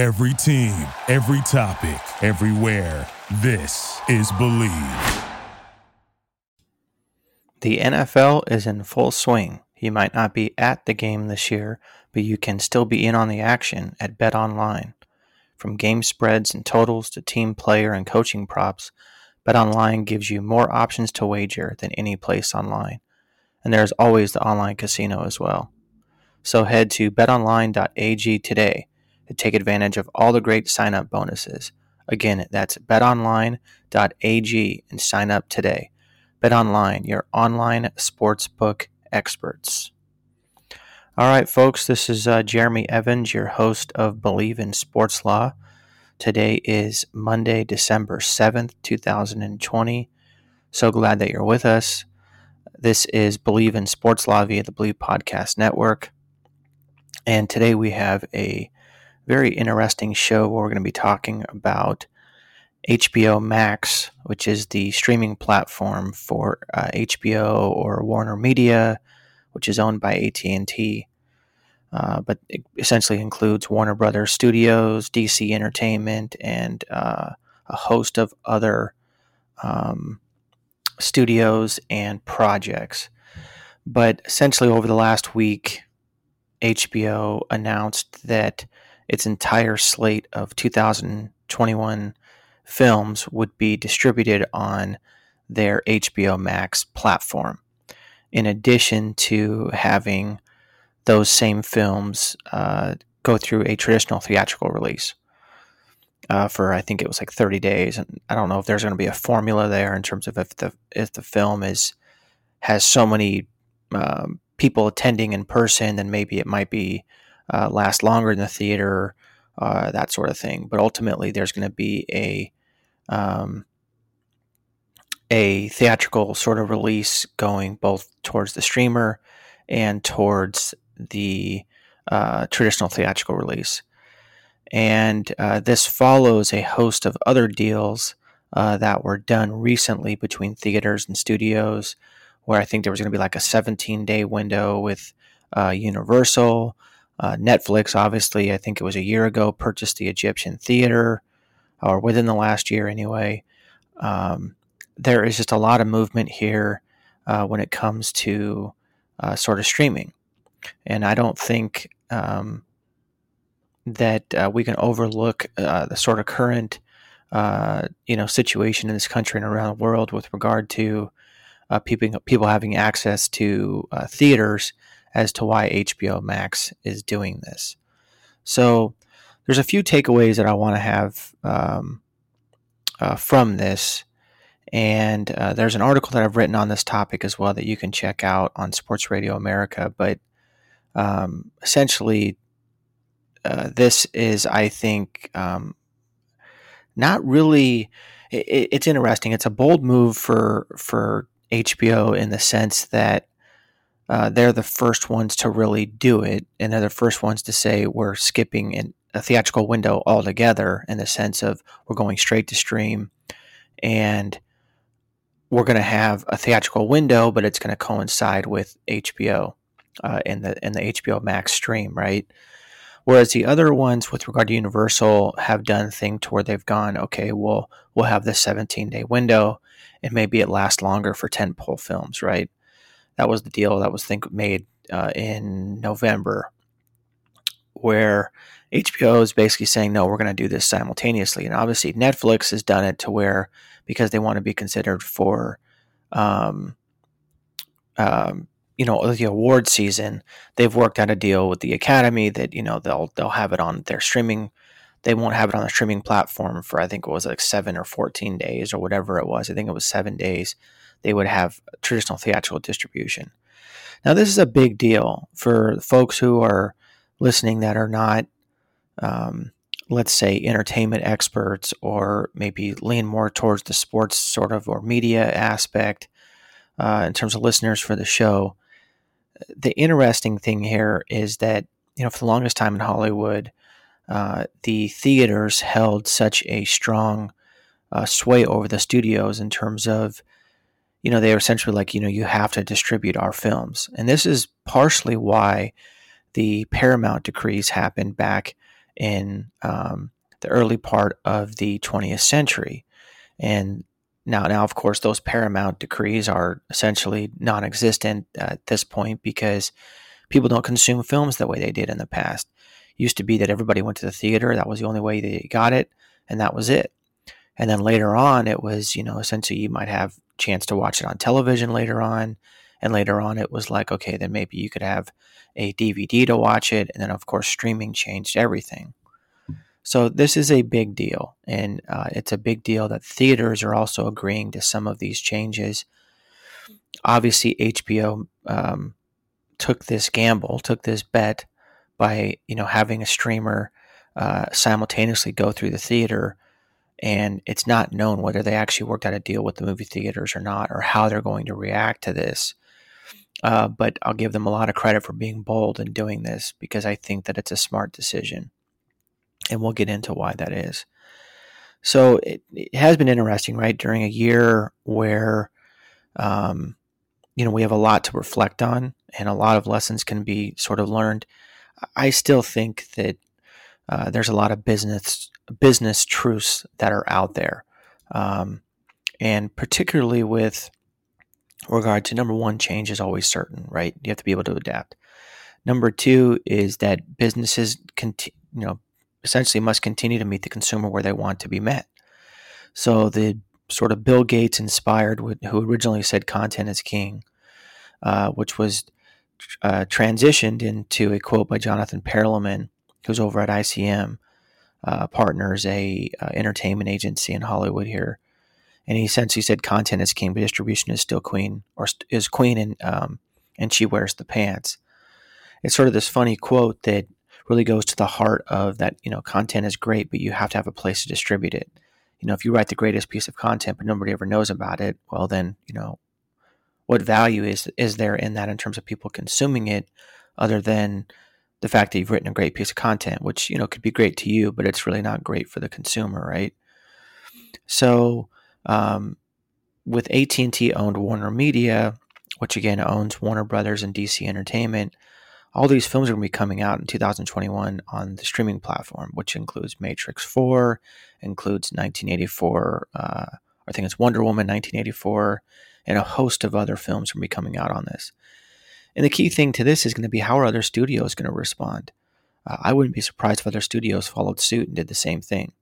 Every team, every topic, everywhere. This is Bleav. The NFL is in full swing. You might not be at the game this year, but you can still be in on the action at Bet Online. From game spreads and totals to team player and coaching props, Bet Online gives you more options to wager than any place online. And there's always the online casino as well. So head to betonline.ag today to take advantage of all the great sign up bonuses. Again, that's betonline.ag and sign up today. BetOnline, your online sportsbook experts. All right, folks, this is uh, Jeremy Evans, your host of Bleav in Sports Law. Today is Monday, December 7th, 2020. So glad that you're with us. This is Bleav in Sports Law via the Bleav Podcast Network. And today we have a very interesting show where we're going to be talking about HBO Max, which is the streaming platform for uh, HBO or Warner Media, which is owned by AT&T. Uh, but it essentially includes Warner Brothers Studios, DC Entertainment, and uh, a host of other um, studios and projects. But essentially, over the last week, HBO announced that its entire slate of 2021 films would be distributed on their HBO Max platform. In addition to having those same films uh, go through a traditional theatrical release uh, for I think it was like 30 days, and I don't know if there's going to be a formula there in terms of if the if the film is has so many um, people attending in person, then maybe it might be uh, last longer in the theater, uh, that sort of thing. But ultimately, there's going to be a um, a theatrical sort of release going both towards the streamer and towards the uh, traditional theatrical release. And uh, this follows a host of other deals uh, that were done recently between theaters and studios, where I think there was going to be like a 17 day window with uh, Universal. Uh, Netflix, obviously, I think it was a year ago, purchased the Egyptian Theater or within the last year anyway. Um, there is just a lot of movement here uh, when it comes to uh, sort of streaming. And I don't think um, that uh, we can overlook uh, the sort of current, uh, you know, situation in this country and around the world with regard to people people having access to theaters as to why HBO Max is doing this. So there's a few takeaways that I want to have um, uh, from this. And uh, there's an article that I've written on this topic as well that you can check out on Sports Radio America. But um, essentially, uh, this is, I think, um, not really. It, it's interesting. It's a bold move for for HBO in the sense that uh, they're the first ones to really do it, and they're the first ones to say we're skipping a theatrical window altogether in the sense of we're going straight to stream and we're going to have a theatrical window, but it's going to coincide with HBO uh, in the in the HBO Max stream, right? Whereas the other ones, with regard to Universal, have done thing to where they've gone, okay, we'll we'll have this 17 day window, and maybe it lasts longer for tentpole films, right? That was the deal that was think made uh, in November, where HBO is basically saying, no, we're going to do this simultaneously. And obviously, Netflix has done it to where, because they want to be considered for, um, um, you know, the award season, they've worked out a deal with the Academy that, you know, they'll, they'll have it on their streaming. They won't have it on the streaming platform for, I think it was like seven or 14 days or whatever it was. I think it was seven days. They would have traditional theatrical distribution. Now, this is a big deal for folks who are listening that are not um, let's say entertainment experts or maybe lean more towards the sports sort of or media aspect uh, in terms of listeners for the show the interesting thing here is that you know for the longest time in hollywood uh, the theaters held such a strong uh, sway over the studios in terms of you know they were essentially like you know you have to distribute our films and this is partially why the paramount decrees happened back in um, the early part of the 20th century. And now, now, of course, those Paramount decrees are essentially non-existent at this point because people don't consume films the way they did in the past. It used to be that everybody went to the theater; that was the only way they got it, and that was it. And then later on, it was you know essentially you might have chance to watch it on television later on, and later on it was like okay, then maybe you could have a DVD to watch it, and then of course streaming changed everything. So this is a big deal, and uh, it's a big deal that theaters are also agreeing to some of these changes. Obviously, HBO um, took this gamble, took this bet by you know having a streamer uh, simultaneously go through the theater, and it's not known whether they actually worked out a deal with the movie theaters or not, or how they're going to react to this. Uh, but I'll give them a lot of credit for being bold and doing this because I think that it's a smart decision and we'll get into why that is. So it, it has been interesting, right? During a year where, um, you know, we have a lot to reflect on and a lot of lessons can be sort of learned. I still think that uh, there's a lot of business business truths that are out there, um, and particularly with regard to number one, change is always certain, right? You have to be able to adapt. Number two is that businesses, conti- you know, essentially must continue to meet the consumer where they want to be met. So the sort of Bill Gates inspired, who originally said content is king, uh, which was uh, transitioned into a quote by Jonathan Perelman, who's over at ICM uh, Partners, a uh, entertainment agency in Hollywood here, and he essentially said content is king, but distribution is still queen, or is queen, and um, and she wears the pants. It's sort of this funny quote that really goes to the heart of that, you know, content is great, but you have to have a place to distribute it. You know, if you write the greatest piece of content but nobody ever knows about it, well then, you know, what value is is there in that in terms of people consuming it other than the fact that you've written a great piece of content, which, you know, could be great to you, but it's really not great for the consumer, right? So, um, with AT&T owned Warner Media, which again owns Warner Brothers and DC Entertainment, all these films are going to be coming out in 2021 on the streaming platform, which includes Matrix 4, includes 1984, uh, I think it's Wonder Woman 1984, and a host of other films are going to be coming out on this. And the key thing to this is going to be how are other studios going to respond? Uh, I wouldn't be surprised if other studios followed suit and did the same thing.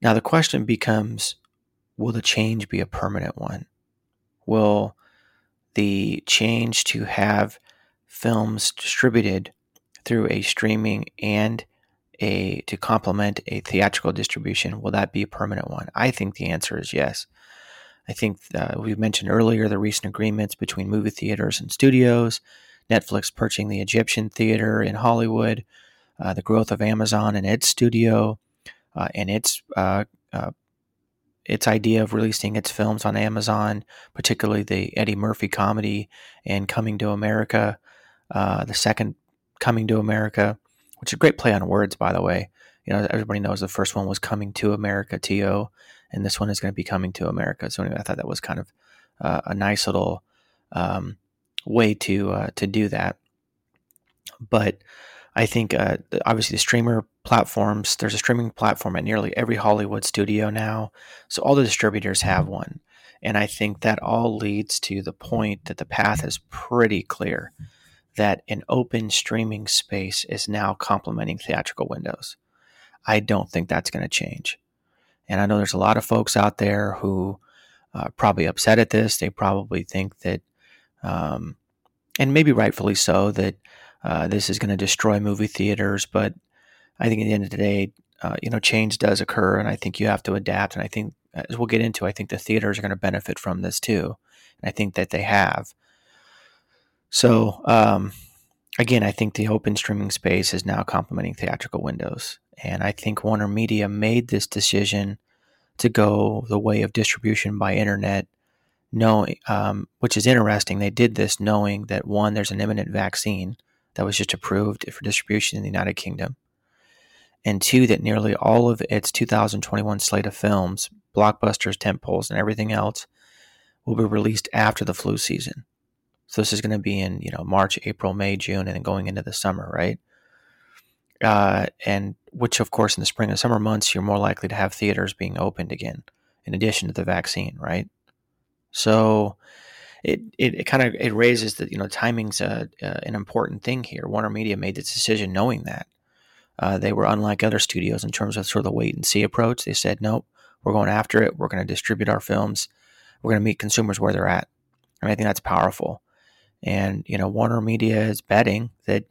Now, the question becomes will the change be a permanent one? Will the change to have films distributed through a streaming and a to complement a theatrical distribution will that be a permanent one i think the answer is yes i think uh, we mentioned earlier the recent agreements between movie theaters and studios netflix purchasing the egyptian theater in hollywood uh, the growth of amazon and its studio uh, and its uh, uh, its idea of releasing its films on amazon particularly the eddie murphy comedy and coming to america uh, the second Coming to America, which is a great play on words, by the way. You know, everybody knows the first one was Coming to America, T.O., and this one is going to be Coming to America. So anyway, I thought that was kind of uh, a nice little um, way to uh, to do that. But I think uh, obviously the streamer platforms. There's a streaming platform at nearly every Hollywood studio now, so all the distributors have one, and I think that all leads to the point that the path is pretty clear that an open streaming space is now complementing theatrical windows. I don't think that's going to change. And I know there's a lot of folks out there who are probably upset at this. They probably think that, um, and maybe rightfully so, that uh, this is going to destroy movie theaters. But I think at the end of the day, uh, you know, change does occur, and I think you have to adapt. And I think, as we'll get into, I think the theaters are going to benefit from this too. And I think that they have. So, um, again, I think the open streaming space is now complementing theatrical windows. And I think Warner Media made this decision to go the way of distribution by internet, knowing, um, which is interesting. They did this knowing that one, there's an imminent vaccine that was just approved for distribution in the United Kingdom, and two, that nearly all of its 2021 slate of films, blockbusters, tentpoles, and everything else will be released after the flu season. So this is going to be in, you know, March, April, May, June, and then going into the summer, right? uh, and which, of course, in the spring and summer months, you're more likely to have theaters being opened again, in addition to the vaccine, right? So it it, it kind of it raises that you know timing's a, an important thing here. Warner Media made this decision knowing that. Uh, they were unlike other studios in terms of sort of the wait and see approach. They said, nope, we're going after it. We're going to distribute our films. We're going to meet consumers where they're at. And I think that's powerful. And, you know, Warner Media is betting that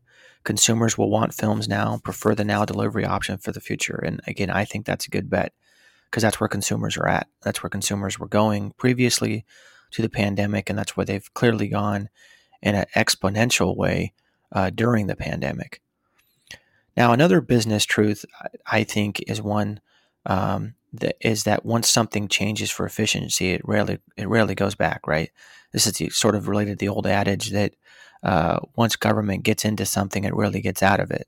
consumers will want films now, prefer the now delivery option for the future. And again, I think that's a good bet because that's where consumers are at. That's where consumers were going previously to the pandemic, and that's where they've clearly gone in an exponential way uh, during the pandemic. Now, another business truth I think is one um, that is that once something changes for efficiency, it rarely it rarely goes back. Right. This is the, sort of related to the old adage that uh, once government gets into something, it rarely gets out of it.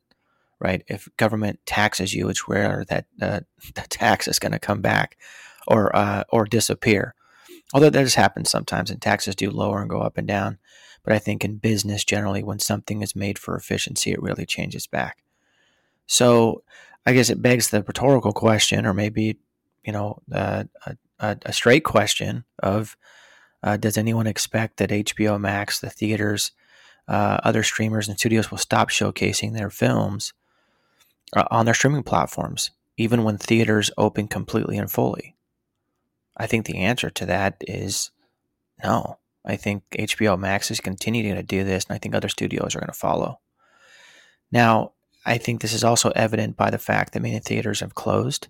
Right. If government taxes you, it's rare that uh, the tax is going to come back or uh, or disappear. Although that just happens sometimes, and taxes do lower and go up and down. But I think in business generally, when something is made for efficiency, it really changes back. So I guess it begs the rhetorical question, or maybe you know uh, a, a, straight question of uh, does anyone expect that HBO Max, the theaters, uh, other streamers and studios will stop showcasing their films uh, on their streaming platforms, even when theaters open completely and fully? I think the answer to that is no. I think HBO Max is continuing to do this, and I think other studios are going to follow. Now, I think this is also evident by the fact that many theaters have closed.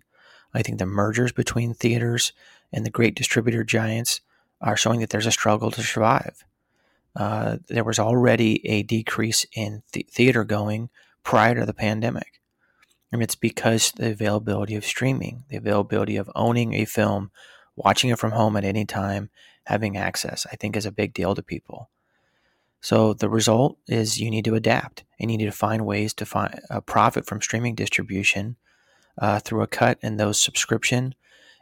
I think the mergers between theaters and the great distributor giants are showing that there's a struggle to survive. Uh, there was already a decrease in th- theater going prior to the pandemic. And it's because the availability of streaming, the availability of owning a film, watching it from home at any time, having access, I think is a big deal to people. So the result is you need to adapt and you need to find ways to find a profit from streaming distribution uh, through a cut in those subscription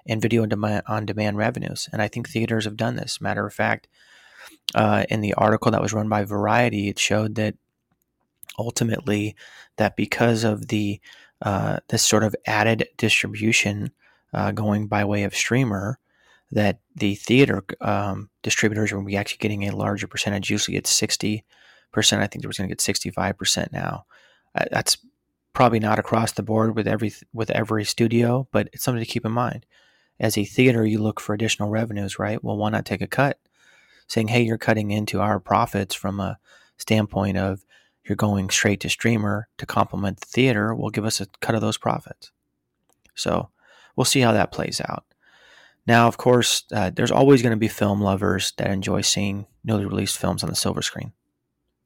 and video on demand revenues. And I think theaters have done this. Matter of fact, uh, in the article that was run by Variety, it showed that ultimately that because of the uh, this sort of added distribution uh, going by way of streamer, that the theater um, distributors will be actually getting a larger percentage. Usually it's 60%. I think they are going to get 65% now. Uh, that's probably not across the board with every with every studio, but it's something to keep in mind. As a theater, you look for additional revenues, right? Well, why not take a cut? Saying, hey, you're cutting into our profits from a standpoint of you're going straight to streamer to complement the theater, will give us a cut of those profits. So we'll see how that plays out. Now, of course, uh, there's always going to be film lovers that enjoy seeing newly released films on the silver screen.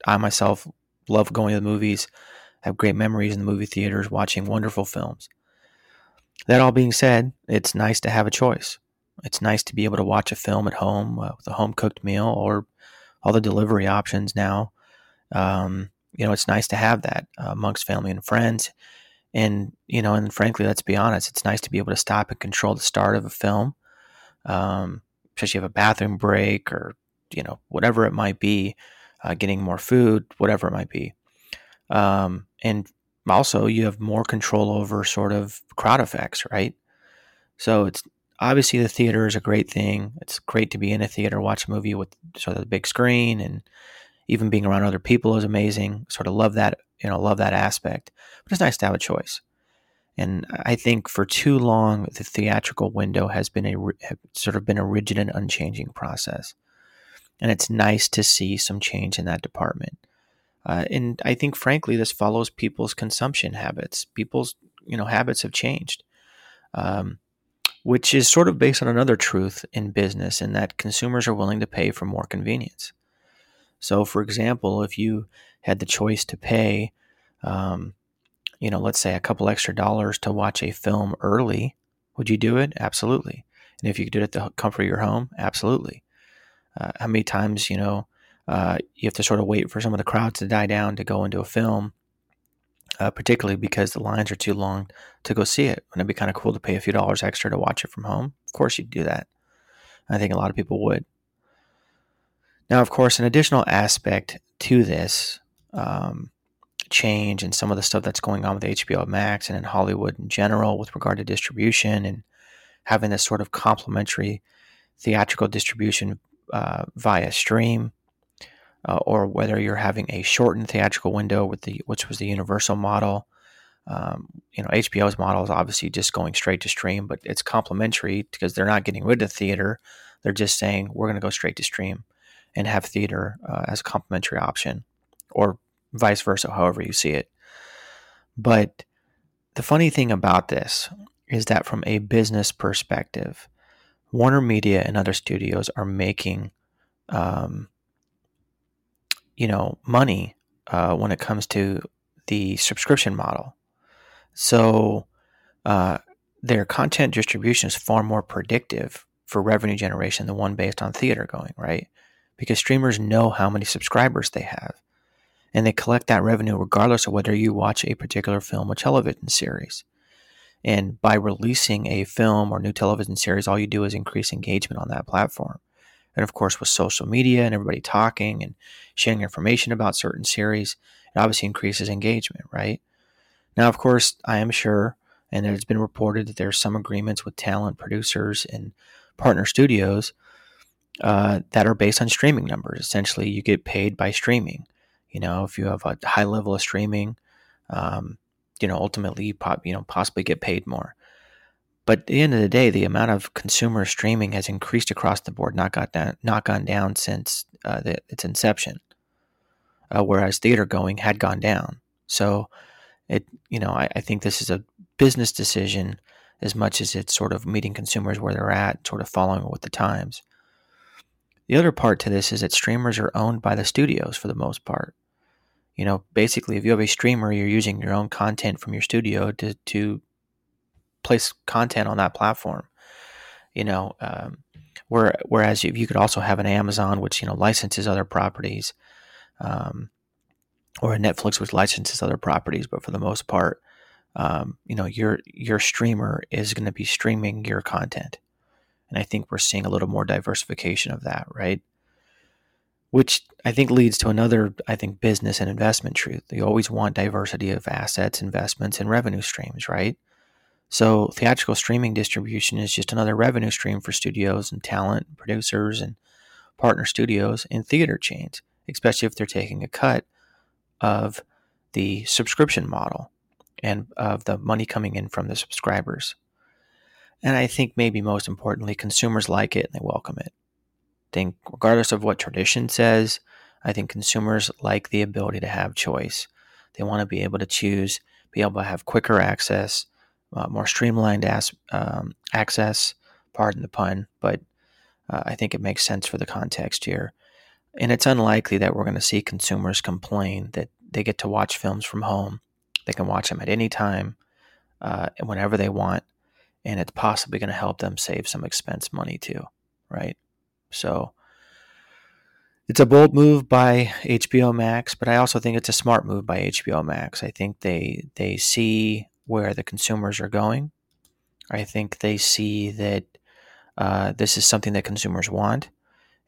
I myself love going to the movies, I have great memories in the movie theaters watching wonderful films. That all being said, it's nice to have a choice. It's nice to be able to watch a film at home uh, with a home cooked meal or all the delivery options now. Um, you know, it's nice to have that uh, amongst family and friends. And, you know, and frankly, let's be honest, it's nice to be able to stop and control the start of a film um, especially if you have a bathroom break or you know whatever it might be, uh, getting more food, whatever it might be, um, and also you have more control over sort of crowd effects, right? So it's obviously the theater is a great thing. It's great to be in a theater, watch a movie with sort of the big screen, and even being around other people is amazing. Sort of love that, you know, love that aspect. But it's nice to have a choice. And I think for too long, the theatrical window has been a sort of been a rigid and unchanging process. And it's nice to see some change in that department. Uh, and I think, frankly, this follows people's consumption habits. People's you know habits have changed, um, which is sort of based on another truth in business, in that consumers are willing to pay for more convenience. So, for example, if you had the choice to pay um, you know, let's say a couple extra dollars to watch a film early, would you do it? Absolutely. And if you could do it at the comfort of your home, absolutely. Uh, how many times, you know, uh, you have to sort of wait for some of the crowds to die down to go into a film, uh, particularly because the lines are too long to go see it. Wouldn't it be kind of cool to pay a few dollars extra to watch it from home? Of course, you'd do that. I think a lot of people would. Now, of course, an additional aspect to this um, change and some of the stuff that's going on with HBO Max and in Hollywood in general with regard to distribution and having this sort of complementary theatrical distribution uh, via stream, uh, or whether you're having a shortened theatrical window with the which was the Universal model. Um, you know, HBO's model is obviously just going straight to stream, but it's complementary because they're not getting rid of theater. They're just saying we're going to go straight to stream and have theater uh, as a complementary option, or vice versa, however you see it. But the funny thing about this is that from a business perspective, Warner Media and other studios are making, um, you know, money uh, when it comes to the subscription model. So uh, their content distribution is far more predictive for revenue generation than one based on theater going, right? Because streamers know how many subscribers they have. And they collect that revenue regardless of whether you watch a particular film or television series. And by releasing a film or new television series, all you do is increase engagement on that platform. And of course, with social media and everybody talking and sharing information about certain series, it obviously increases engagement, right? Now, of course, I am sure, and it's been reported that there's some agreements with talent producers and partner studios uh, that are based on streaming numbers. Essentially, you get paid by streaming. You know, if you have a high level of streaming, um, you know, ultimately you pop, you know, possibly get paid more. But at the end of the day, the amount of consumer streaming has increased across the board, not got down, not gone down since uh, the, its inception. Uh, whereas theater going had gone down. So, it, you know, I, I think this is a business decision as much as it's sort of meeting consumers where they're at, sort of following with the times. The other part to this is that streamers are owned by the studios for the most part. You know, basically, if you have a streamer, you're using your own content from your studio to, to place content on that platform. You know, um, where, whereas if you could also have an Amazon, which, you know, licenses other properties, um, or a Netflix, which licenses other properties, but for the most part, um, you know, your your streamer is going to be streaming your content, and I think we're seeing a little more diversification of that, right? Which I think leads to another, I think, business and investment truth. You always want diversity of assets, investments, and revenue streams, right? So theatrical streaming distribution is just another revenue stream for studios and talent, producers, and partner studios and theater chains, especially if they're taking a cut of the subscription model and of the money coming in from the subscribers. And I think maybe most importantly, consumers like it and they welcome it think, regardless of what tradition says, I think consumers like the ability to have choice. They want to be able to choose, be able to have quicker access, uh, more streamlined as, um, access. Pardon the pun, but uh, I think it makes sense for the context here. And it's unlikely that we're going to see consumers complain that they get to watch films from home. They can watch them at any time, uh, whenever they want, and it's possibly going to help them save some expense money too, right? So it's a bold move by HBO Max, but I also think it's a smart move by HBO Max. I think they they see where the consumers are going. I think they see that uh, this is something that consumers want,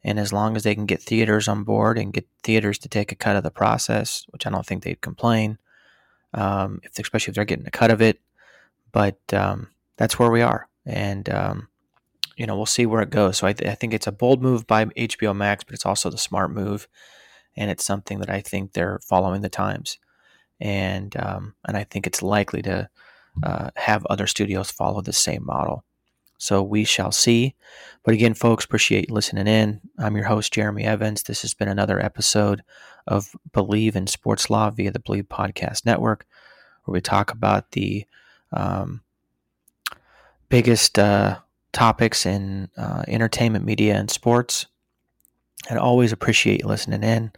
and as long as they can get theaters on board and get theaters to take a cut of the process, which I don't think they'd complain, um, if especially if they're getting a cut of it. But um, that's where we are, and um, you know, we'll see where it goes. So I, th- I, think it's a bold move by HBO Max, but it's also the smart move, and it's something that I think they're following the times, and um, and I think it's likely to uh, have other studios follow the same model. So we shall see. But again, folks, appreciate listening in. I'm your host, Jeremy Evans. This has been another episode of Bleav in Sports Law via the Bleav Podcast Network, where we talk about the um, biggest. Uh, topics in uh, entertainment, media, and sports. And always appreciate you listening in.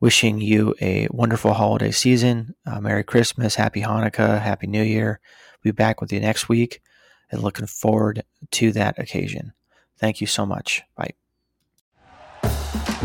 Wishing you a wonderful holiday season. Uh, Merry Christmas, Happy Hanukkah, Happy New Year. Be back with you next week and looking forward to that occasion. Thank you so much. Bye.